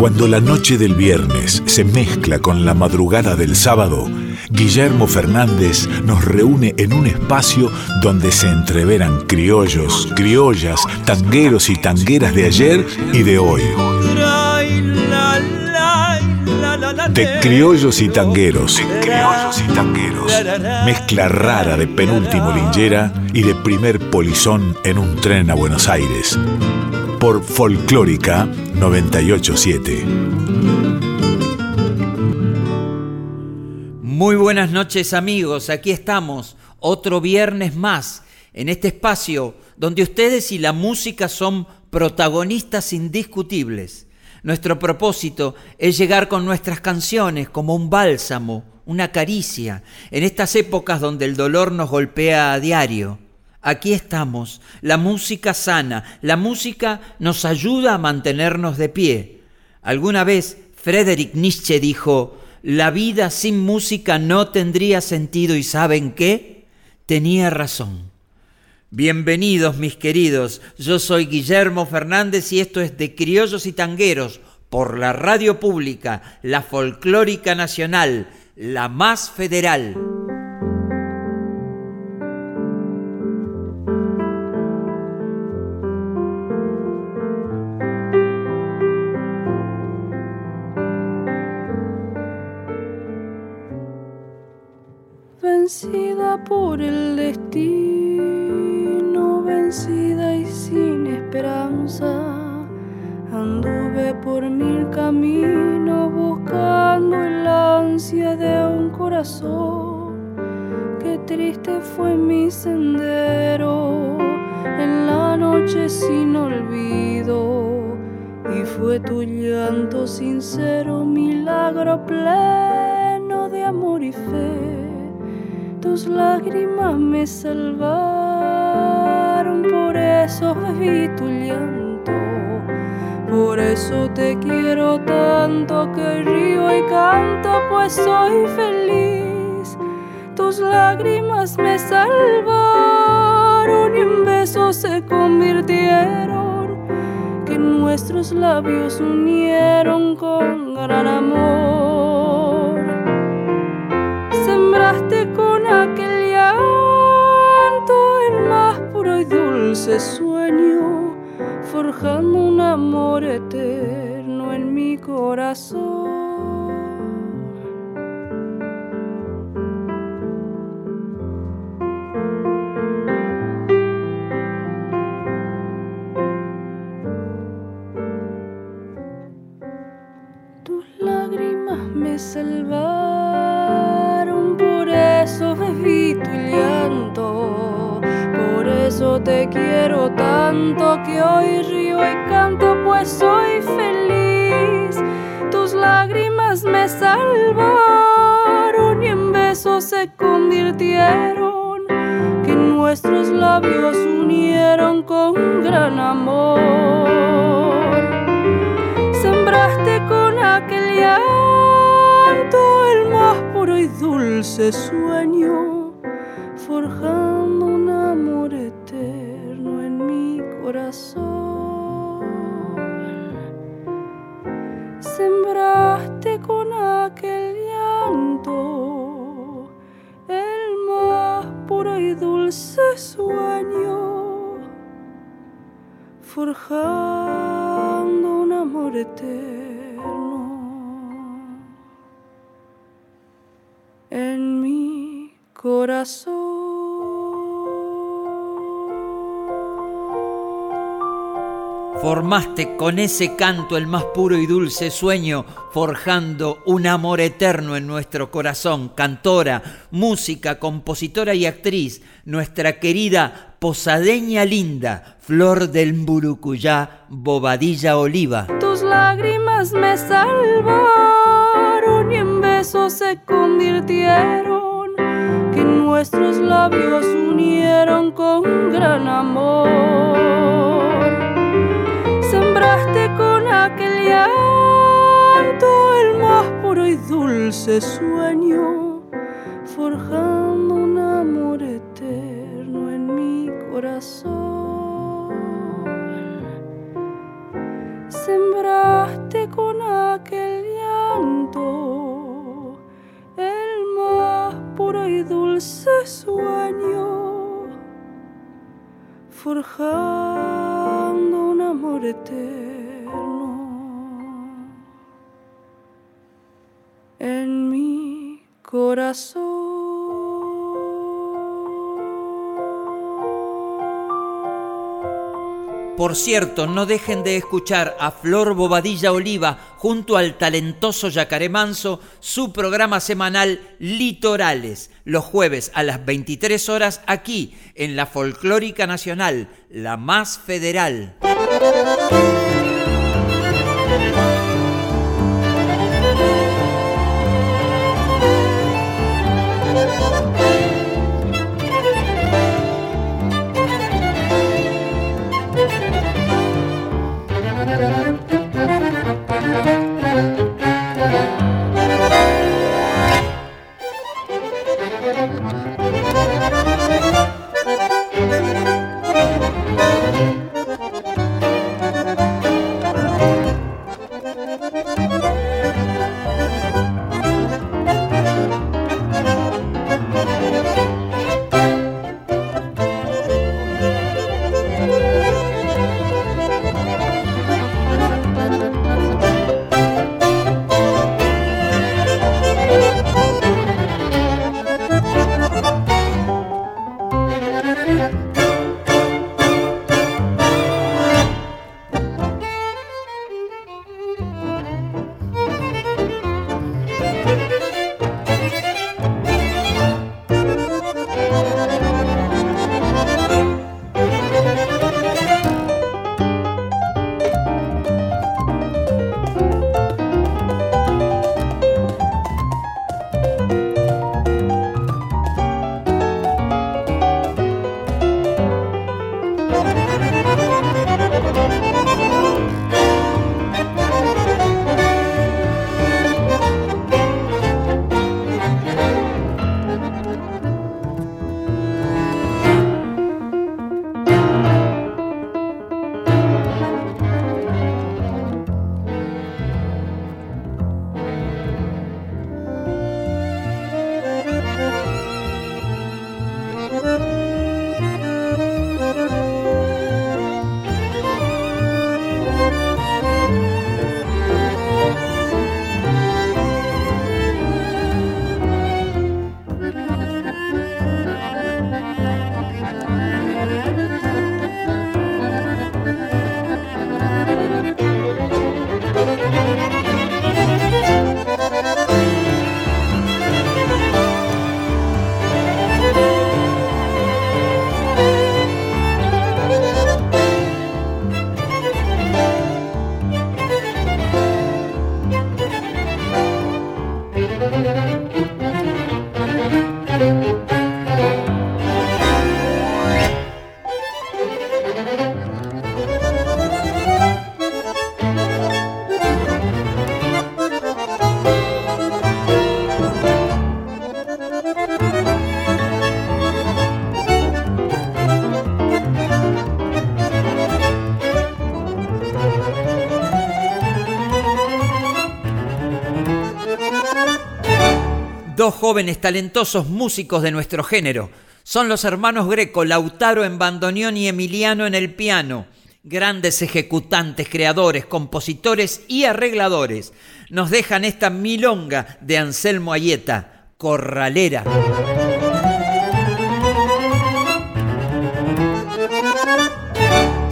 Cuando la noche del viernes se mezcla con la madrugada del sábado, Guillermo Fernández nos reúne en un espacio donde se entreveran criollos, criollas, tangueros y tangueras de ayer y de hoy. De criollos y tangueros. De criollos y tangueros. Mezcla rara de penúltimo linchera y de primer polizón en un tren a Buenos Aires. Por Folclórica 987. Muy buenas noches amigos, aquí estamos, otro viernes más, en este espacio donde ustedes y la música son protagonistas indiscutibles. Nuestro propósito es llegar con nuestras canciones como un bálsamo, una caricia, en estas épocas donde el dolor nos golpea a diario. Aquí estamos, la música sana, la música nos ayuda a mantenernos de pie. Alguna vez Friedrich Nietzsche dijo, la vida sin música no tendría sentido y ¿saben qué? Tenía razón. Bienvenidos mis queridos, yo soy Guillermo Fernández y esto es de Criollos y Tangueros por la radio pública, la folclórica nacional, la más federal. Vencida por el destino, vencida y sin esperanza. Anduve por mil caminos buscando el ansia de un corazón. Qué triste fue mi sendero en la noche sin olvido. Y fue tu llanto sincero, milagro pleno de amor y fe. Tus lágrimas me salvaron, por eso bebí tu llanto. Por eso te quiero tanto que río y canto, pues soy feliz. Tus lágrimas me salvaron y en besos se convirtieron, que nuestros labios unieron con gran amor. Dulce sueño forjando un amor eterno en mi corazón. Labios unieron con gran amor. Sembraste con aquel llanto el más puro y dulce sueño, forjando un amor eterno en mi corazón. Dulce sueño, forjando un amor eterno en mi corazón. Formaste con ese canto el más puro y dulce sueño, forjando un amor eterno en nuestro corazón. Cantora, música, compositora y actriz, nuestra querida posadeña linda, Flor del Mburucuyá, Bobadilla Oliva. Tus lágrimas me salvaron y en besos se convirtieron, que nuestros labios unieron con gran amor mezclaste con aquel llanto el más puro y dulce sueño, forjando un amor eterno en mi corazón. Sembraste con aquel llanto el más puro y dulce sueño, forjando amor eterno en mi corazón. Por cierto, no dejen de escuchar a Flor Bobadilla Oliva junto al talentoso Yacaré Manso su programa semanal Litorales, los jueves a las 23 horas aquí en la Folclórica Nacional, la más federal. thank you jóvenes talentosos músicos de nuestro género. Son los hermanos Greco, Lautaro en bandoneón y Emiliano en el piano. Grandes ejecutantes, creadores, compositores y arregladores. Nos dejan esta milonga de Anselmo Ayeta, Corralera.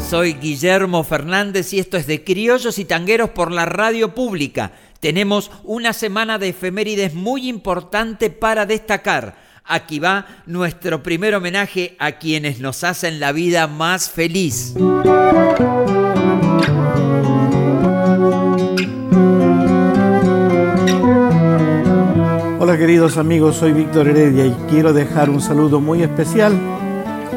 Soy Guillermo Fernández y esto es de Criollos y Tangueros por la radio pública tenemos una semana de efemérides muy importante para destacar. Aquí va nuestro primer homenaje a quienes nos hacen la vida más feliz. Hola queridos amigos, soy Víctor Heredia y quiero dejar un saludo muy especial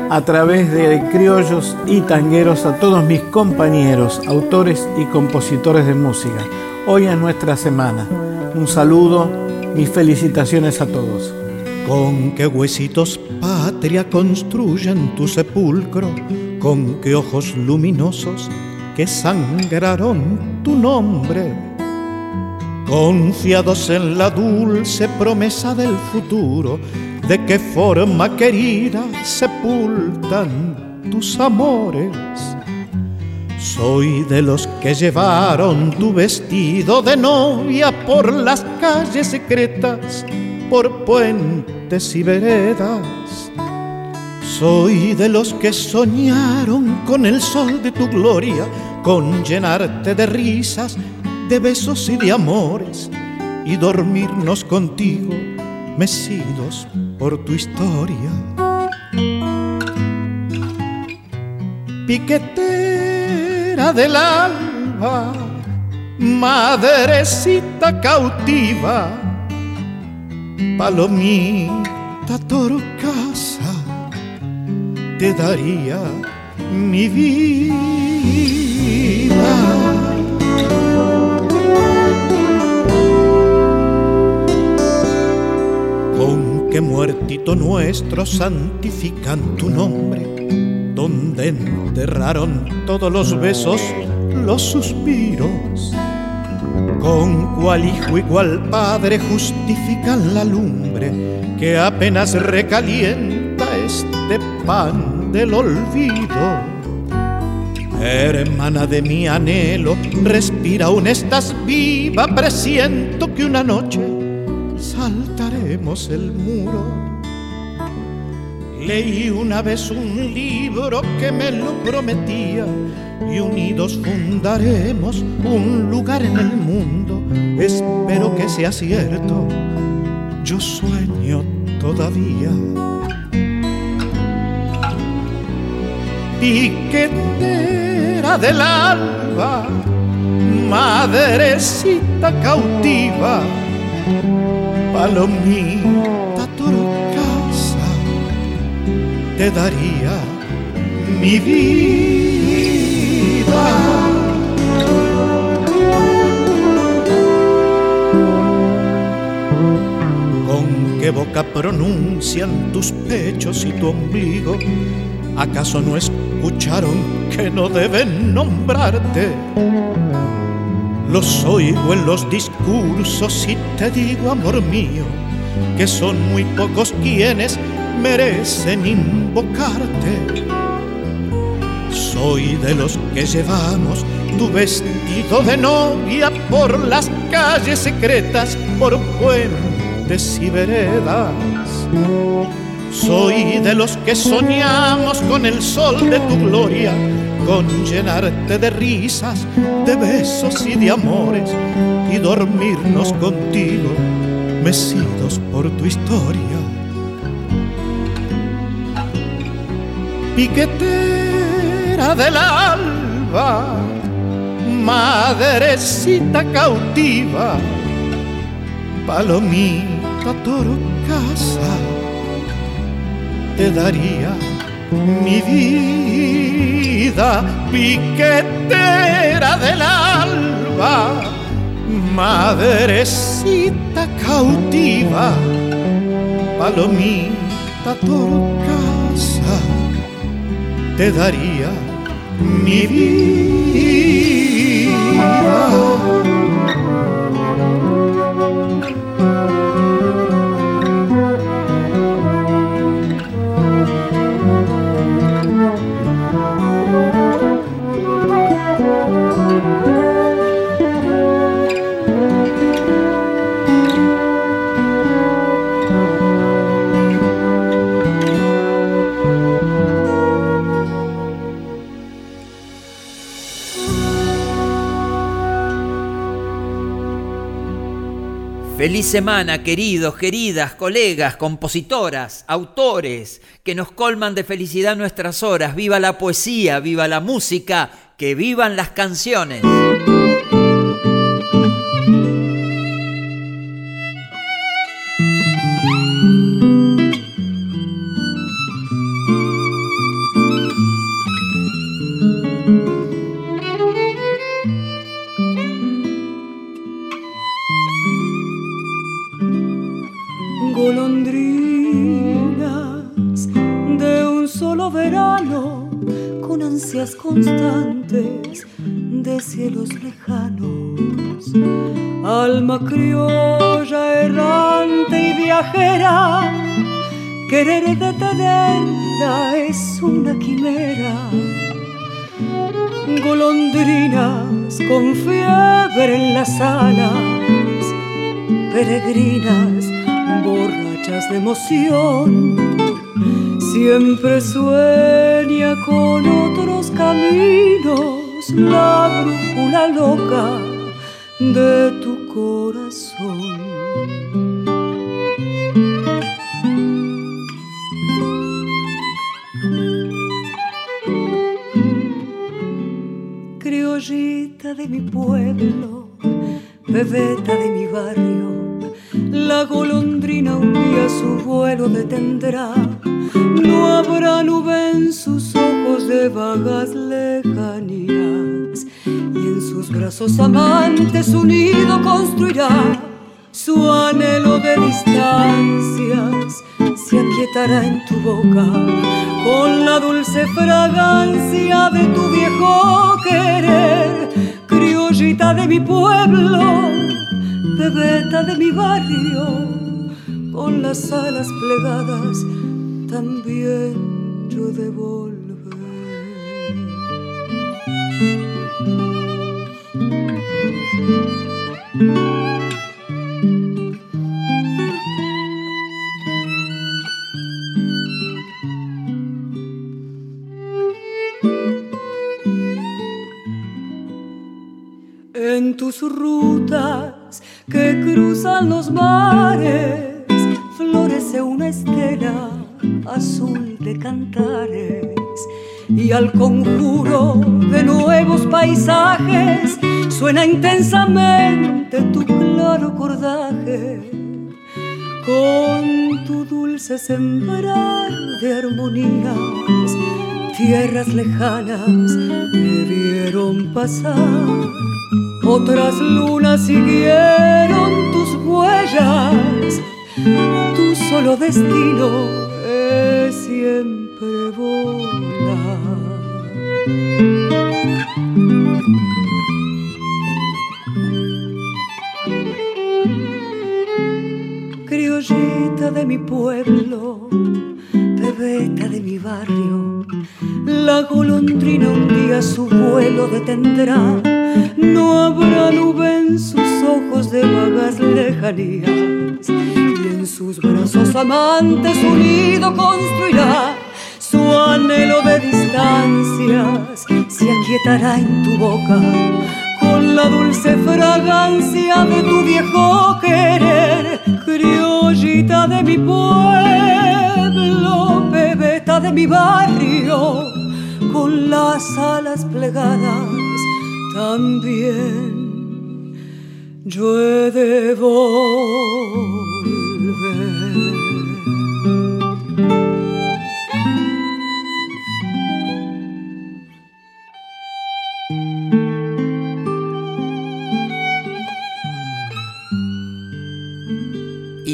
a través de criollos y tangueros a todos mis compañeros, autores y compositores de música. Hoy es nuestra semana. Un saludo, mis felicitaciones a todos. Con qué huesitos patria construyen tu sepulcro, con qué ojos luminosos que sangraron tu nombre. Confiados en la dulce promesa del futuro, de qué forma querida sepultan tus amores. Soy de los que llevaron tu vestido de novia por las calles secretas, por puentes y veredas. Soy de los que soñaron con el sol de tu gloria, con llenarte de risas, de besos y de amores, y dormirnos contigo, mecidos por tu historia. Del alba, madrecita cautiva, palomita torcasa, te daría mi vida. Con que muertito nuestro santifican tu nombre, donde enterraron todos los besos, los suspiros. Con cual hijo y cual padre justifican la lumbre que apenas recalienta este pan del olvido. Hermana de mi anhelo, respira aún estás viva, presiento que una noche saltaremos el muro. Leí una vez un libro que me lo prometía y unidos fundaremos un lugar en el mundo. Espero que sea cierto, yo sueño todavía. Piquetera del alba, madrecita cautiva, palomita te daría mi vida. ¿Con qué boca pronuncian tus pechos y tu ombligo? ¿Acaso no escucharon que no deben nombrarte? Los oigo en los discursos y te digo, amor mío, que son muy pocos quienes merecen invocarte. Soy de los que llevamos tu vestido de novia por las calles secretas, por puentes y veredas. Soy de los que soñamos con el sol de tu gloria, con llenarte de risas, de besos y de amores, y dormirnos contigo, mecidos por tu historia. Piquetera del alba, madrecita cautiva, palomita torcasa te daría mi vida, piquetera del alba, madrecita cautiva, palomita torcasa, te daría mi vida. Feliz semana, queridos, queridas, colegas, compositoras, autores, que nos colman de felicidad nuestras horas. Viva la poesía, viva la música, que vivan las canciones. Constantes de cielos lejanos. Alma criolla, errante y viajera Querer detenerla es una quimera. Golondrinas con fiebre en las alas, peregrinas borrachas de emoción. Siempre sueña con caminos la brújula loca de tu corazón. de mi pueblo, bebeta de mi barrio, la golondrina un día su vuelo detendrá. No habrá nube en sus ojos de vagas lejanías, y en sus brazos amantes un nido construirá. Su anhelo de distancias se aquietará en tu boca con la dulce fragancia de tu viejo querer de mi pueblo, bebeta de mi barrio, con las alas plegadas, también yo de volver. tus rutas que cruzan los mares, florece una estela azul de cantares y al conjuro de nuevos paisajes suena intensamente tu claro cordaje con tu dulce sembrar de armonías tierras lejanas debieron pasar otras lunas siguieron tus huellas, tu solo destino es siempre. Criollita de mi pueblo, bebeta de mi barrio, la golondrina un día su vuelo detendrá. No habrá nube en sus ojos de vagas lejanías y en sus brazos amantes unido construirá anhelo de distancias se aquietará en tu boca con la dulce fragancia de tu viejo querer criollita de mi pueblo bebeta de mi barrio con las alas plegadas también yo he de volver.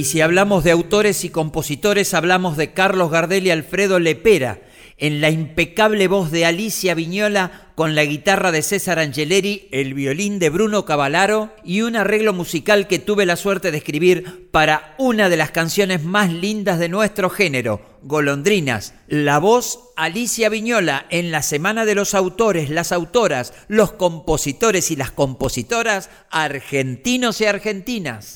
Si hablamos de autores y compositores, hablamos de Carlos Gardel y Alfredo Lepera, en la impecable voz de Alicia Viñola con la guitarra de César Angeleri, el violín de Bruno Cavallaro y un arreglo musical que tuve la suerte de escribir para una de las canciones más lindas de nuestro género, Golondrinas. La voz Alicia Viñola en la Semana de los Autores, las autoras, los compositores y las compositoras argentinos y argentinas.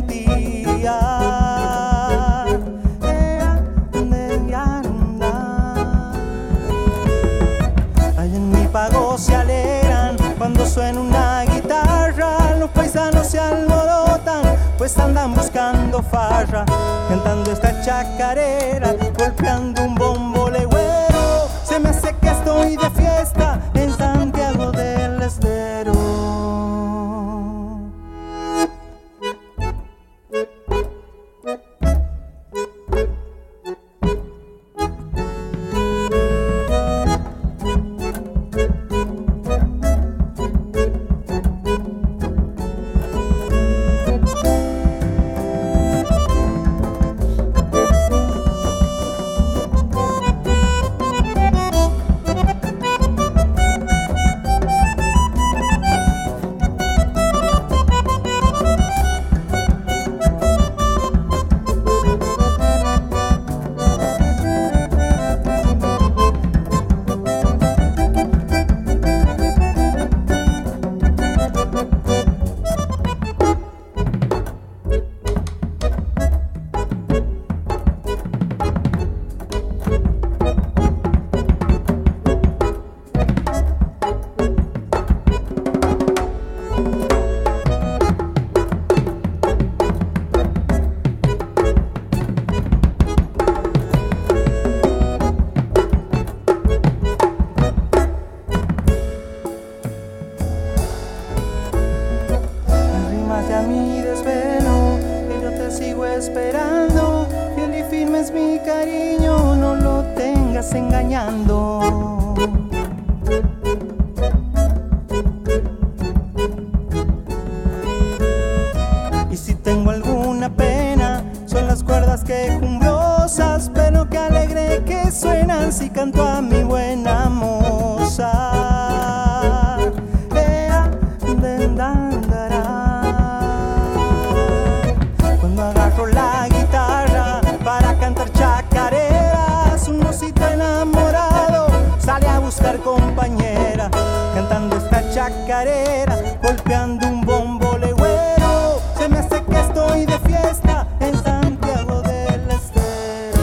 hace que estoy de fiesta en Santiago de cariño, no lo tengas engañando. Y si tengo alguna pena, son las cuerdas quejumbrosas, pero que alegre que suenan si canto a mi buena moza. Chacarera, golpeando un bombo legüero. Se me hace que estoy de fiesta en Santiago del Estero.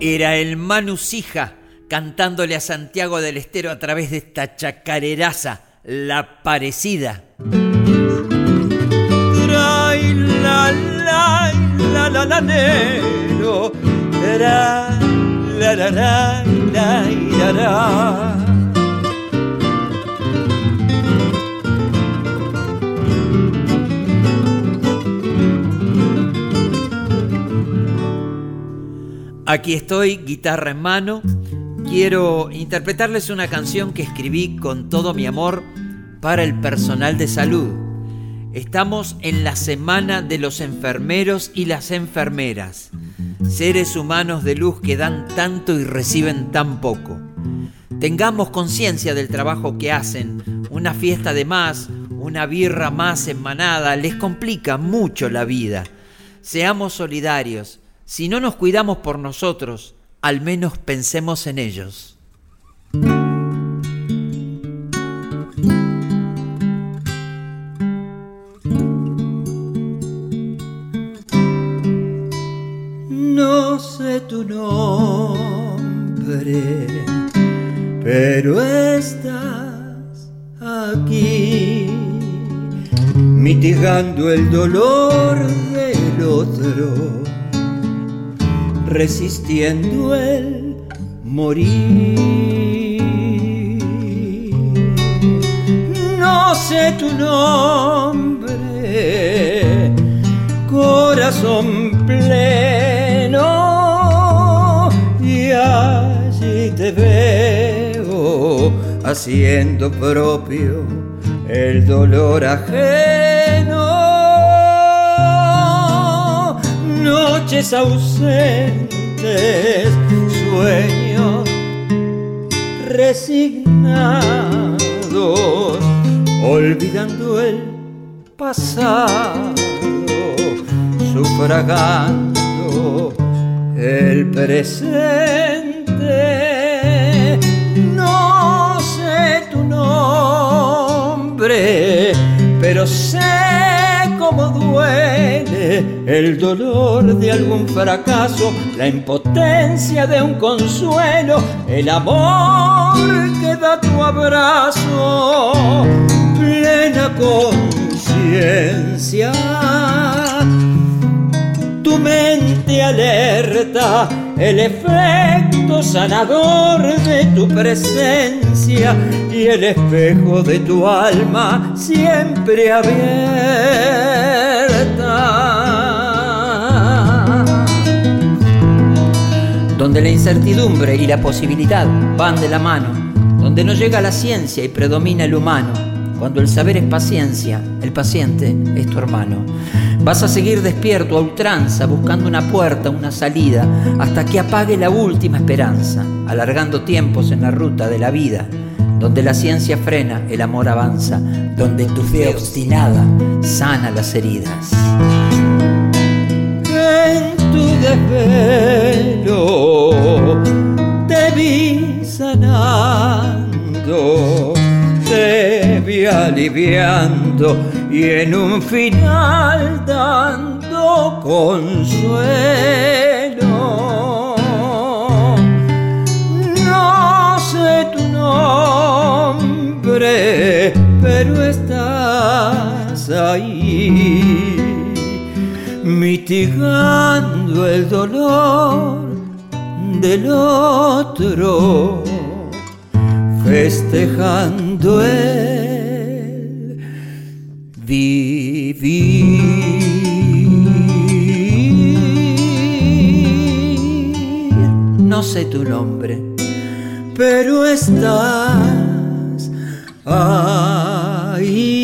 Era el Manu Sija cantándole a Santiago del Estero a través de esta chacareraza, la parecida. La, la, la, la, la, nero, la, la, la, la, la, la. Aquí estoy, guitarra en mano. Quiero interpretarles una canción que escribí con todo mi amor para el personal de salud. Estamos en la semana de los enfermeros y las enfermeras, seres humanos de luz que dan tanto y reciben tan poco. Tengamos conciencia del trabajo que hacen. Una fiesta de más, una birra más en manada, les complica mucho la vida. Seamos solidarios. Si no nos cuidamos por nosotros, al menos pensemos en ellos. No sé tu nombre, pero estás aquí, mitigando el dolor del otro resistiendo el morir. No sé tu nombre, corazón pleno, y allí te veo haciendo propio el dolor ajeno noches ausentes, sueños resignados, olvidando el pasado, sufragando el presente. No sé tu nombre, pero sé cómo duele el dolor de algún fracaso, la impotencia de un consuelo, el amor que da tu abrazo, plena conciencia. Tu mente alerta el efecto sanador de tu presencia y el espejo de tu alma siempre abierta. Donde la incertidumbre y la posibilidad van de la mano, donde no llega la ciencia y predomina el humano, cuando el saber es paciencia, el paciente es tu hermano. Vas a seguir despierto a ultranza, buscando una puerta, una salida, hasta que apague la última esperanza, alargando tiempos en la ruta de la vida, donde la ciencia frena, el amor avanza, donde tu fe obstinada sana las heridas. En tu desvelo te vi sanando, te vi aliviando y en un final dando consuelo. No sé tu nombre, pero estás ahí, mitigando el dolor del otro, festejando el Vivir. No sé tu nombre, pero estás ahí.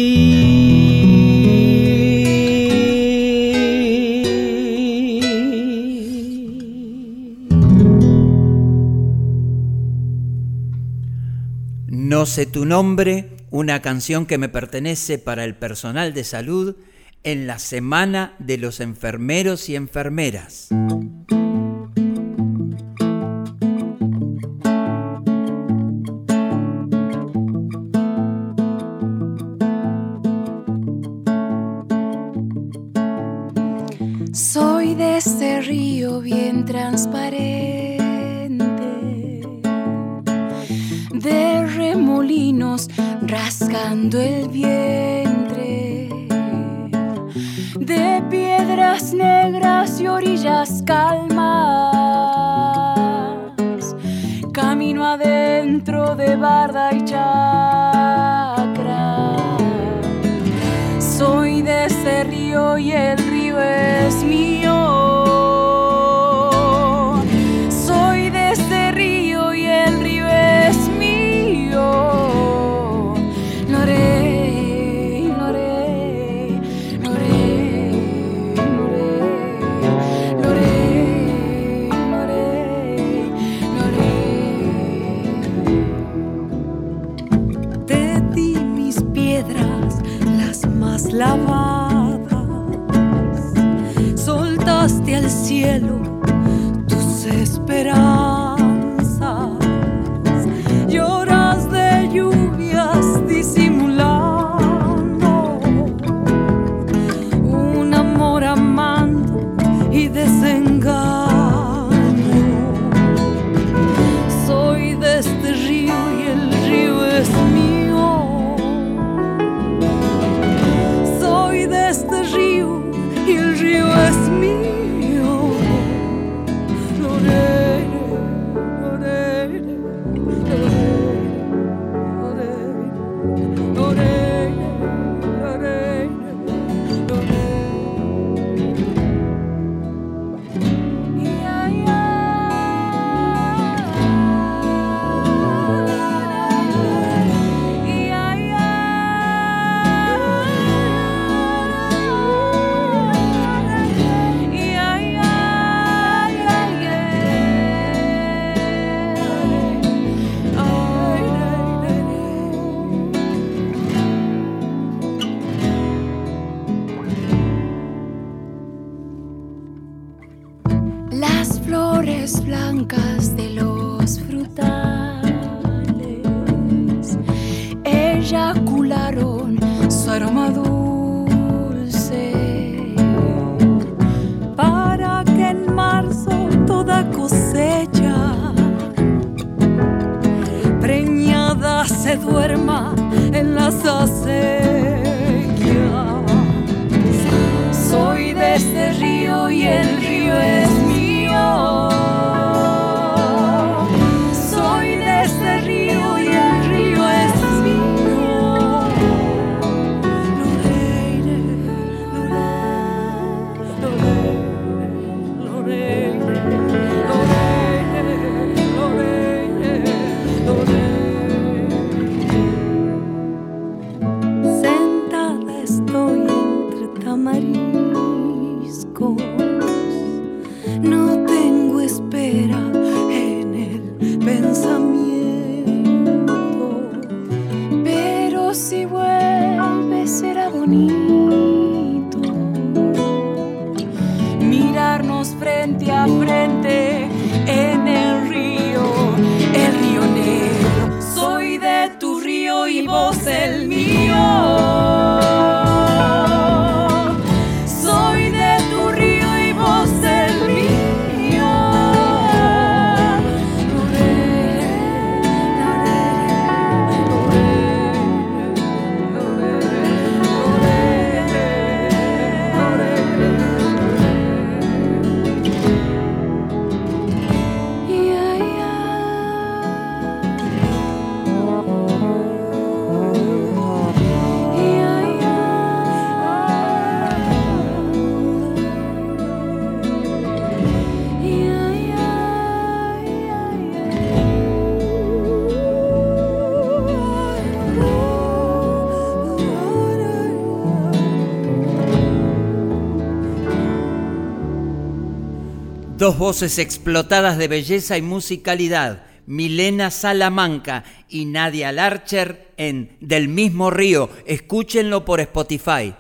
No sé tu nombre, una canción que me pertenece para el personal de salud en la Semana de los Enfermeros y Enfermeras. Voces explotadas de belleza y musicalidad, Milena Salamanca y Nadia Larcher en Del mismo río. Escúchenlo por Spotify.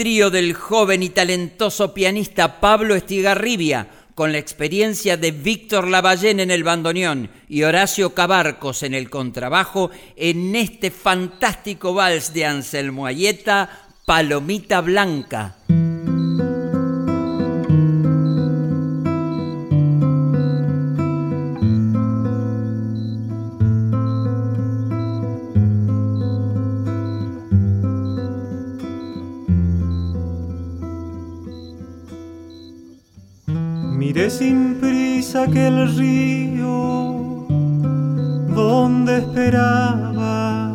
Trío del joven y talentoso pianista Pablo Estigarribia, con la experiencia de Víctor Lavallén en el bandoneón y Horacio Cabarcos en el contrabajo, en este fantástico vals de Anselmo Ayeta, Palomita Blanca. Sin prisa que el río donde esperabas,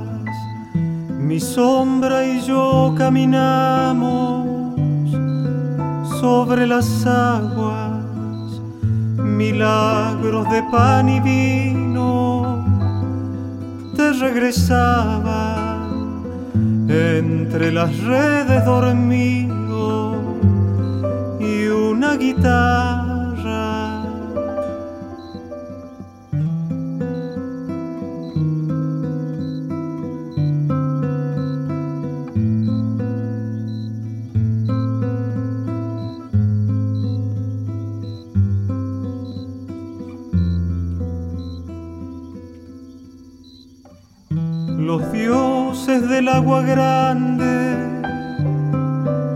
mi sombra y yo caminamos sobre las aguas, milagros de pan y vino te regresaban entre las redes dormido y una guitarra agua grande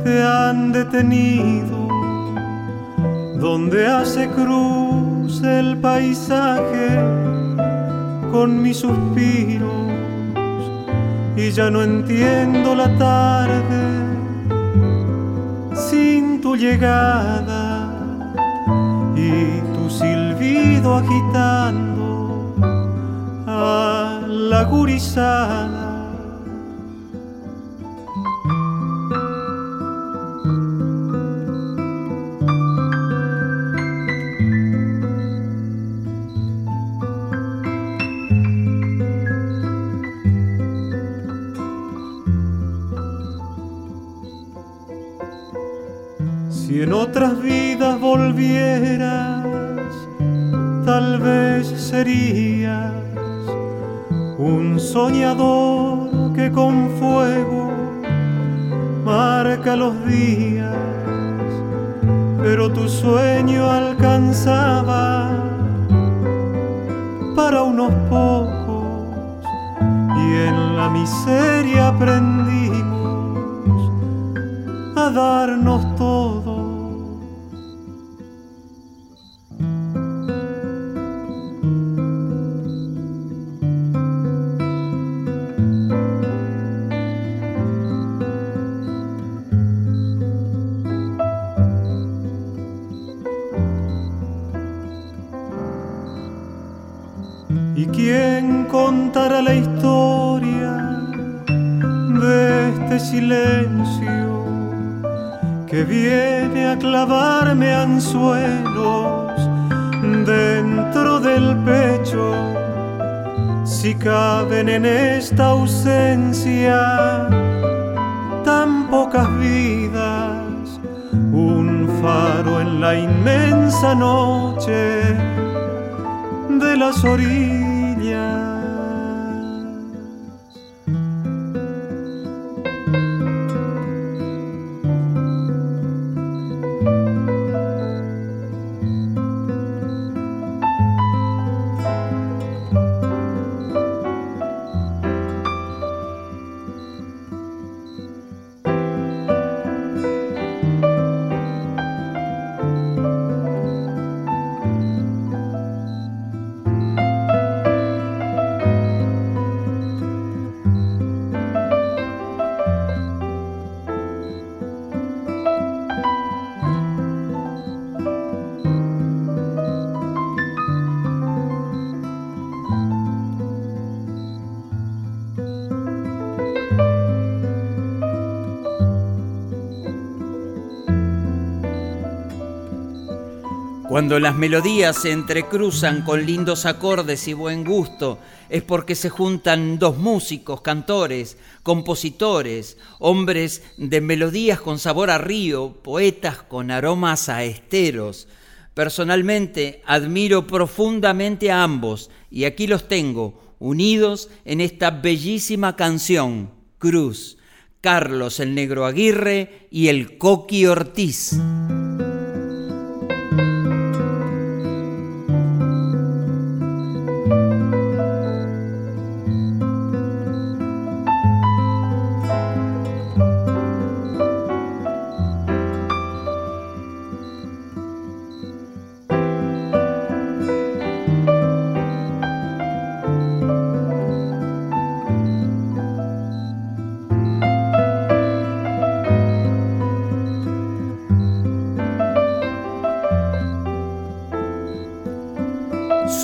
te han detenido, donde hace cruz el paisaje con mis suspiros y ya no entiendo la tarde sin tu llegada y tu silbido agitando a la gurizada un soñador que con fuego marca los días, a clavarme anzuelos dentro del pecho. Si caben en esta ausencia tan pocas vidas, un faro en la inmensa noche de las orillas Cuando las melodías se entrecruzan con lindos acordes y buen gusto, es porque se juntan dos músicos, cantores, compositores, hombres de melodías con sabor a río, poetas con aromas a esteros. Personalmente admiro profundamente a ambos y aquí los tengo, unidos en esta bellísima canción, Cruz, Carlos el Negro Aguirre y el Coqui Ortiz.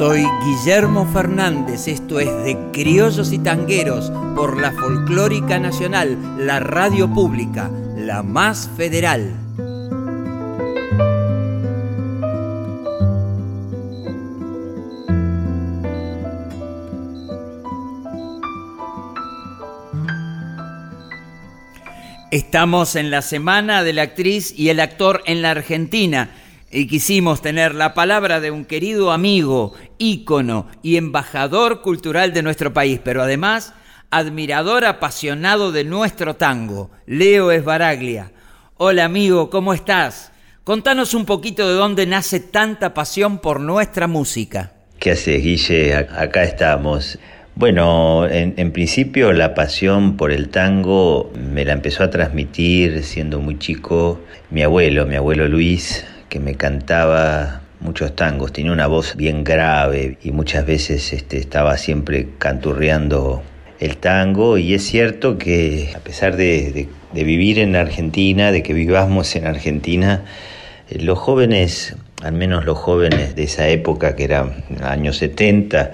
Soy Guillermo Fernández, esto es de Criollos y Tangueros por la Folclórica Nacional, la radio pública, la más federal. Estamos en la semana de la actriz y el actor en la Argentina y quisimos tener la palabra de un querido amigo, ícono y embajador cultural de nuestro país, pero además admirador apasionado de nuestro tango, Leo Esbaraglia. Hola amigo, ¿cómo estás? Contanos un poquito de dónde nace tanta pasión por nuestra música. ¿Qué haces, Guille? Acá estamos. Bueno, en, en, principio la pasión por el tango me la empezó a transmitir siendo muy chico mi abuelo, mi abuelo Luis, que me cantaba muchos tangos, tenía una voz bien grave y muchas veces este, estaba siempre canturreando el tango. Y es cierto que a pesar de, vivir en Argentina, de que vivamos en Argentina, eh, los jóvenes, al menos los jóvenes de esa época que eran años 70,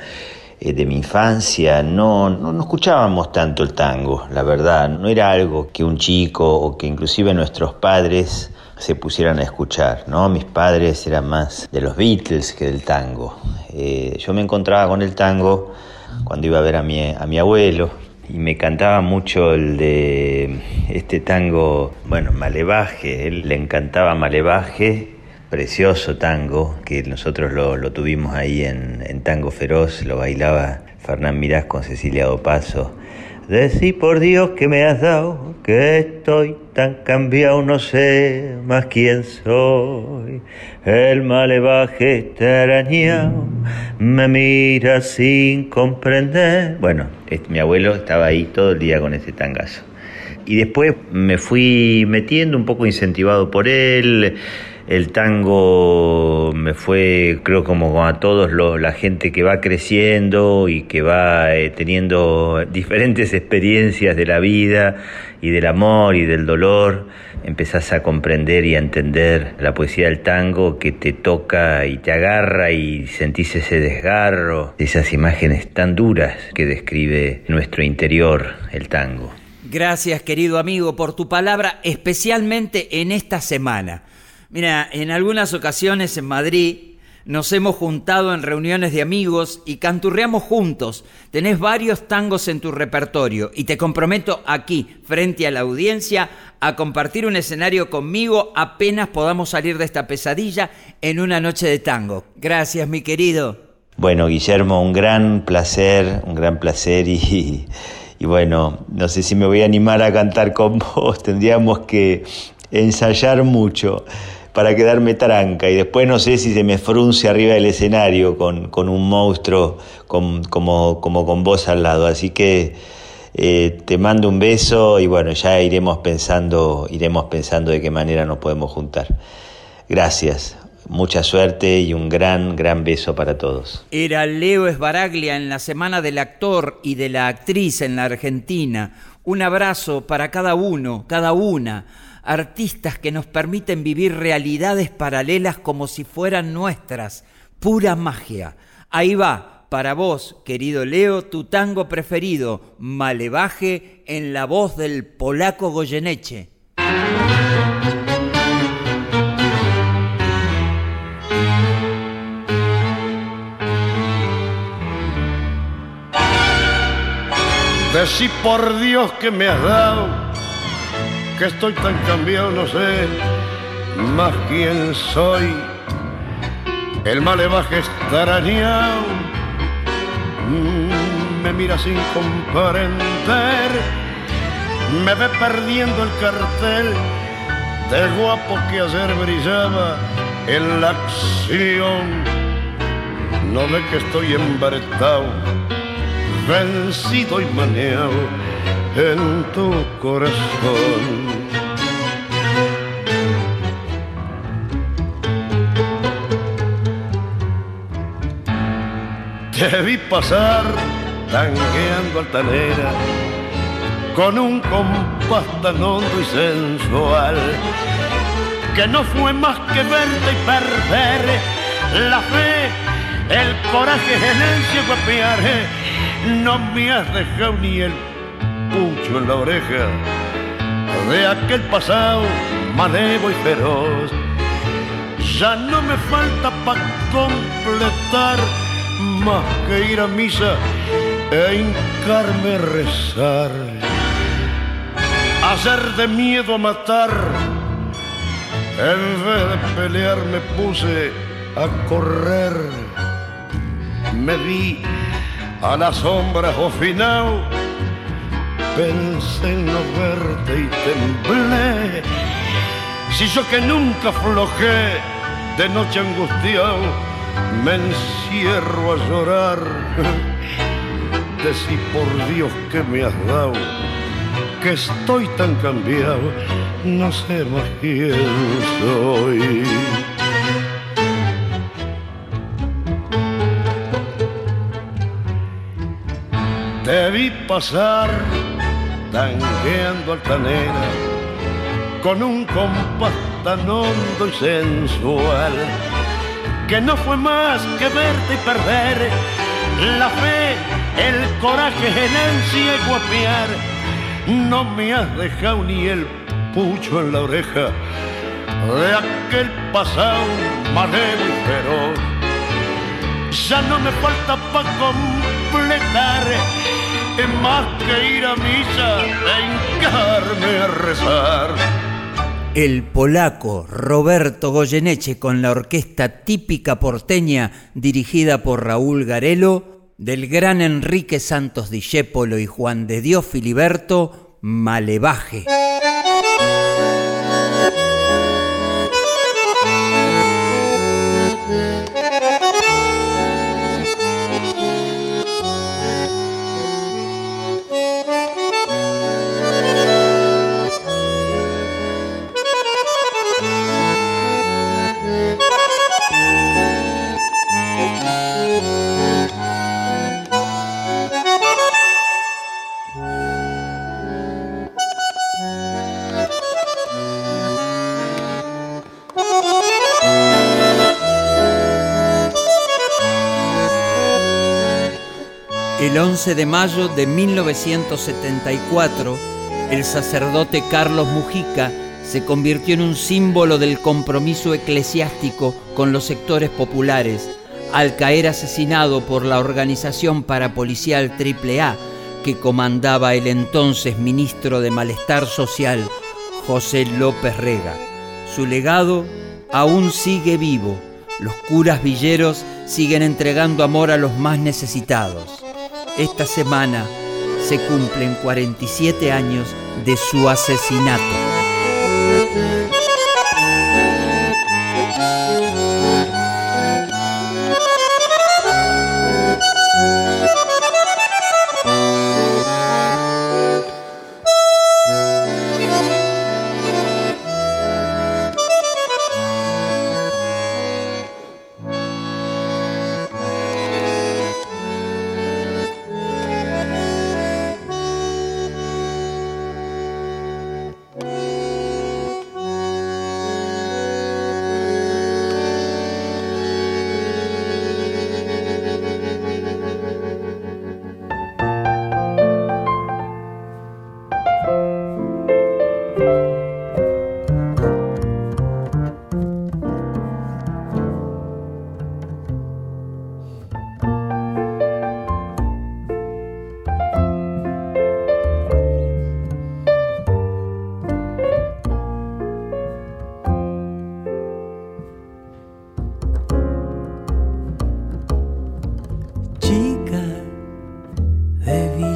eh, de mi infancia, no, no, no, escuchábamos tanto el tango, la verdad, no era algo que un chico o que inclusive nuestros padres se pusieran a escuchar, ¿no? Mis padres eran más de los Beatles que del tango. Eh, yo me encontraba con el tango cuando iba a ver a mi, a mi abuelo y me cantaba mucho el de este tango, bueno, Malevaje, él le encantaba Malevaje precioso tango, que nosotros lo, tuvimos ahí en, en, Tango Feroz, lo bailaba Fernán Mirás con Cecilia Dopaso. Decí por Dios que me has dado, que estoy tan cambiado, no sé más quién soy. El malevaje está arañado, me mira sin comprender. Bueno, mi abuelo estaba ahí todo el día con ese tangazo. Y después me fui metiendo un poco incentivado por él el tango me fue, creo como a todos la gente que va creciendo y que va eh, teniendo diferentes experiencias de la vida y del amor y del dolor, empezás a comprender y a entender la poesía del tango que te toca y te agarra y sentís ese desgarro, esas imágenes tan duras que describe nuestro interior el tango. Gracias querido amigo por tu palabra, especialmente en esta semana. Mira, en algunas ocasiones en Madrid nos hemos juntado en reuniones de amigos y canturreamos juntos. Tenés varios tangos en tu repertorio y te comprometo aquí, frente a la audiencia, a compartir un escenario conmigo apenas podamos salir de esta pesadilla en una noche de tango. Gracias, mi querido. Bueno, Guillermo, un gran placer, un gran placer y, y bueno, no sé si me voy a animar a cantar con vos, tendríamos que ensayar mucho para quedarme tranca y después no sé si se me frunce arriba del escenario con, un monstruo como, como con vos al lado. Así que eh, te mando un beso y bueno, ya iremos pensando, iremos pensando de qué manera nos podemos juntar. Gracias. Mucha suerte y un gran, gran beso para todos. Era Leo Esbaraglia en la Semana del Actor y de la Actriz en la Argentina. Un abrazo para cada uno, cada una artistas que nos permiten vivir realidades paralelas como si fueran nuestras, pura magia. Ahí va, para vos, querido Leo, tu tango preferido, Malevaje, en la voz del polaco Goyeneche. Decí por Dios que me has dado que estoy tan cambiado, no sé más quién soy. El malevaje está arañado, mm, me mira sin comprender, me ve perdiendo el cartel de guapo que ayer brillaba en la acción. No ve que estoy embaretado, vencido y maneado en tu corazón. Te vi pasar tangueando altanera con un compás tan hondo y sensual que no fue más que verte y perder la fe, el coraje el ciego No me has dejado ni el pucho en la oreja de aquel pasado manevo y feroz. Ya no me falta para completar más que ir a misa e hincarme a rezar. Hacer de miedo a matar, en vez de pelear me puse a correr. Me vi a la sombra final Pensé en no verte y temblé. Si yo que nunca aflojé de noche angustiado, me encierro a llorar. Decí por Dios que me has dado, que estoy tan cambiado, no sé más quién soy. Te vi pasar tangueando altanera, con un compás tan hondo y sensual, que no fue más que verte y perder la fe, el coraje, el ansia y guapear. No me has dejado ni el pucho en la oreja de aquel pasado manejo y feroz. Ya no me falta para completar más que ir a misa e hincarme a rezar. El polaco Roberto Goyeneche con la orquesta típica porteña dirigida por Raúl Garelo, del gran Enrique Santos Discépolo y Juan de Dios Filiberto, Malevaje. 11 de mayo de 1974, el sacerdote Carlos Mujica se convirtió en un símbolo del compromiso eclesiástico con los sectores populares al caer asesinado por la organización parapolicial AAA que comandaba el entonces ministro de Malestar Social, José López Rega. Su legado aún sigue vivo. Los curas villeros siguen entregando amor a los más necesitados. Esta semana se cumplen 47 años de su asesinato.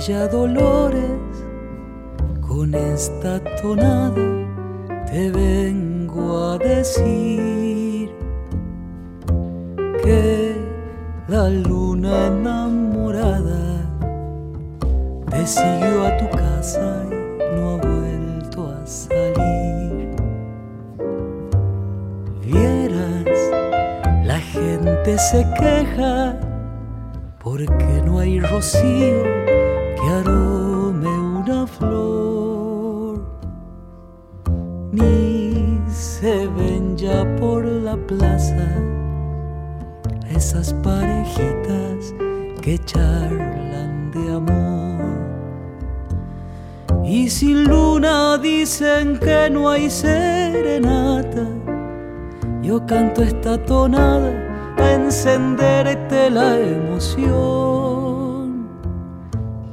Villa Dolores, con esta tonada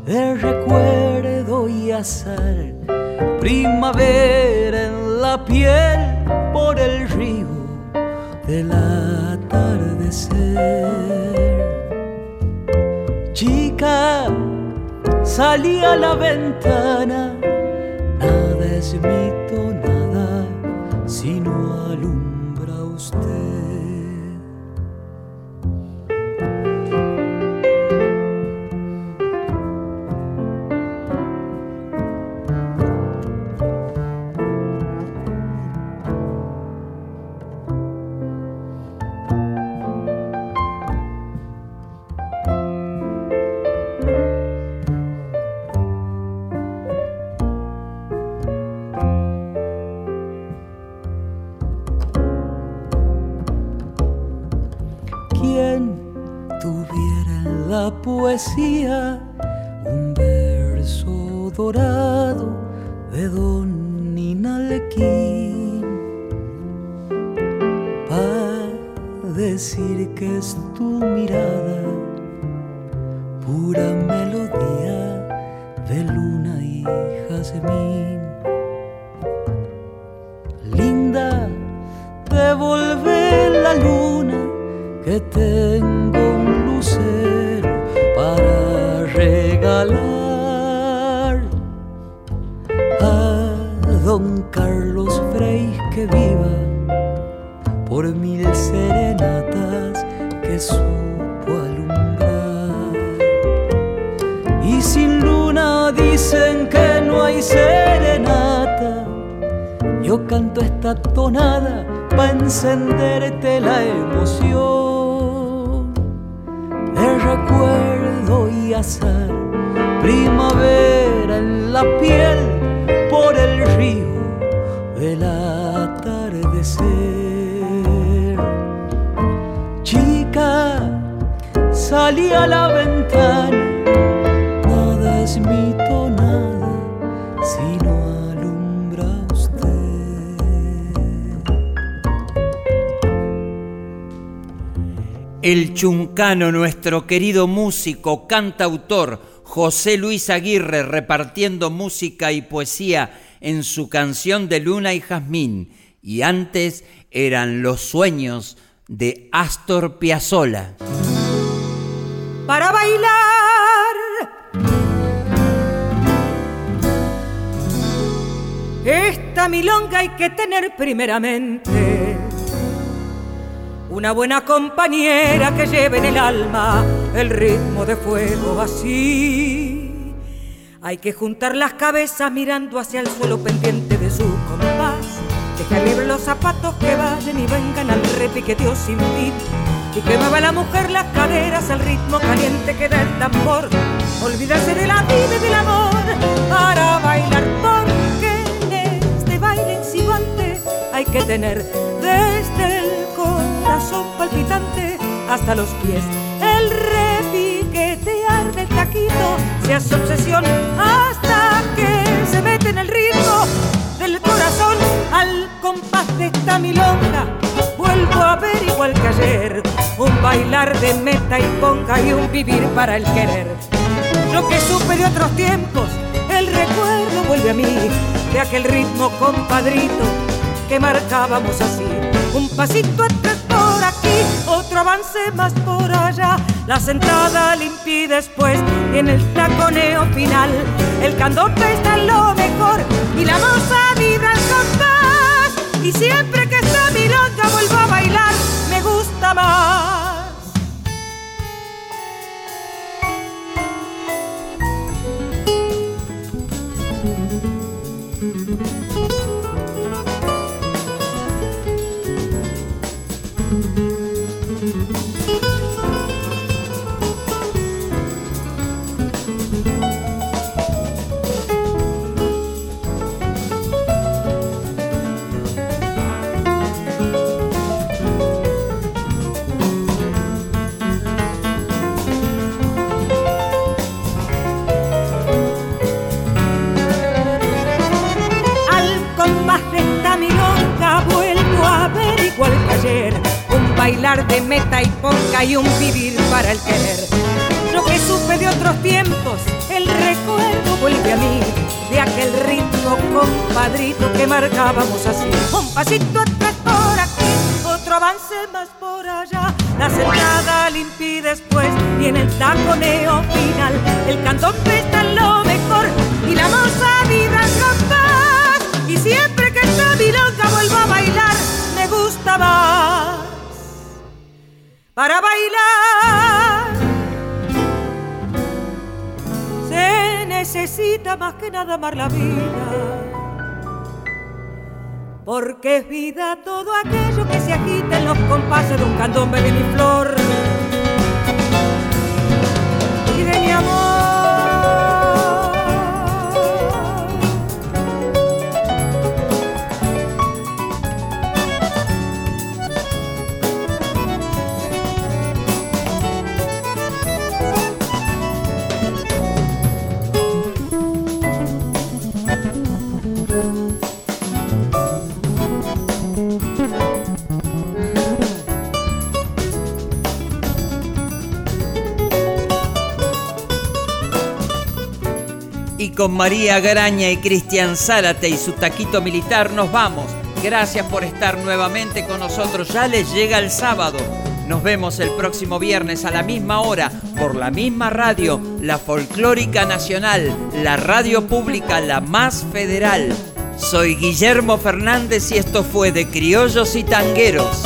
de recuerdo y azar, primavera en la piel por el río del atardecer. Chica, salí a la ventana, nada es mi tonada si no dicen que no hay serenata. Yo canto esta tonada para encenderte la emoción de recuerdo y azar, primavera en la piel por el río del atardecer. Chica, salí a la ventana, El chuncano, nuestro querido músico, cantautor, José Luis Aguirre, repartiendo música y poesía en su canción de Luna y Jazmín. Y antes eran Los sueños de Astor Piazzolla. Para bailar. Esta milonga hay que tener primeramente una buena compañera que lleve en el alma el ritmo de fuego así. Hay que juntar las cabezas mirando hacia el suelo pendiente de su compás. Dejar libre los zapatos que vayan y vengan al repiqueteo sin fin. Y que mueva la mujer las caderas al ritmo caliente que da el tambor. Olvidarse de la vida y del amor para bailar porque en este baile insinuante hay que tener desde corazón palpitante hasta los pies. El repiquetear del taquito se hace obsesión hasta que se mete en el ritmo del corazón al compás de esta milonga. Vuelvo a ver igual que ayer un bailar de meta y ponga y un vivir para el querer. Lo que supe de otros tiempos, el recuerdo vuelve a mí de aquel ritmo compadrito que marcábamos así. Un pasito atrás avance más por allá. La sentada limpia después y en el taconeo final. El candombe está en lo mejor y la moza vibra al compás. Y siempre que está milonga vuelvo a bailar, me gusta más. De meta y ponga y un vivir para el querer. Lo que supe de otros tiempos, el recuerdo vuelve a mí De aquel ritmo compadrito que marcábamos así. Un pasito atrás por aquí, otro avance más por allá. La sentada limpia después y en el taconeo final. El candombe está en lo mejor y la moza vibra al compás. Y siempre que está milonga vuelvo a bailar, Para bailar se necesita más que nada amar la vida porque es vida todo aquello que se agita en los compases de un candombe de mi flor y de mi amor. Con María Graña y Cristian Zárate y su taquito militar nos vamos Gracias por estar nuevamente con nosotros. Ya les llega el sábado. Nos vemos el próximo viernes a la misma hora por la misma radio, la Folclórica Nacional, la radio pública, la más federal. Soy Guillermo Fernández y esto fue de Criollos y Tangueros.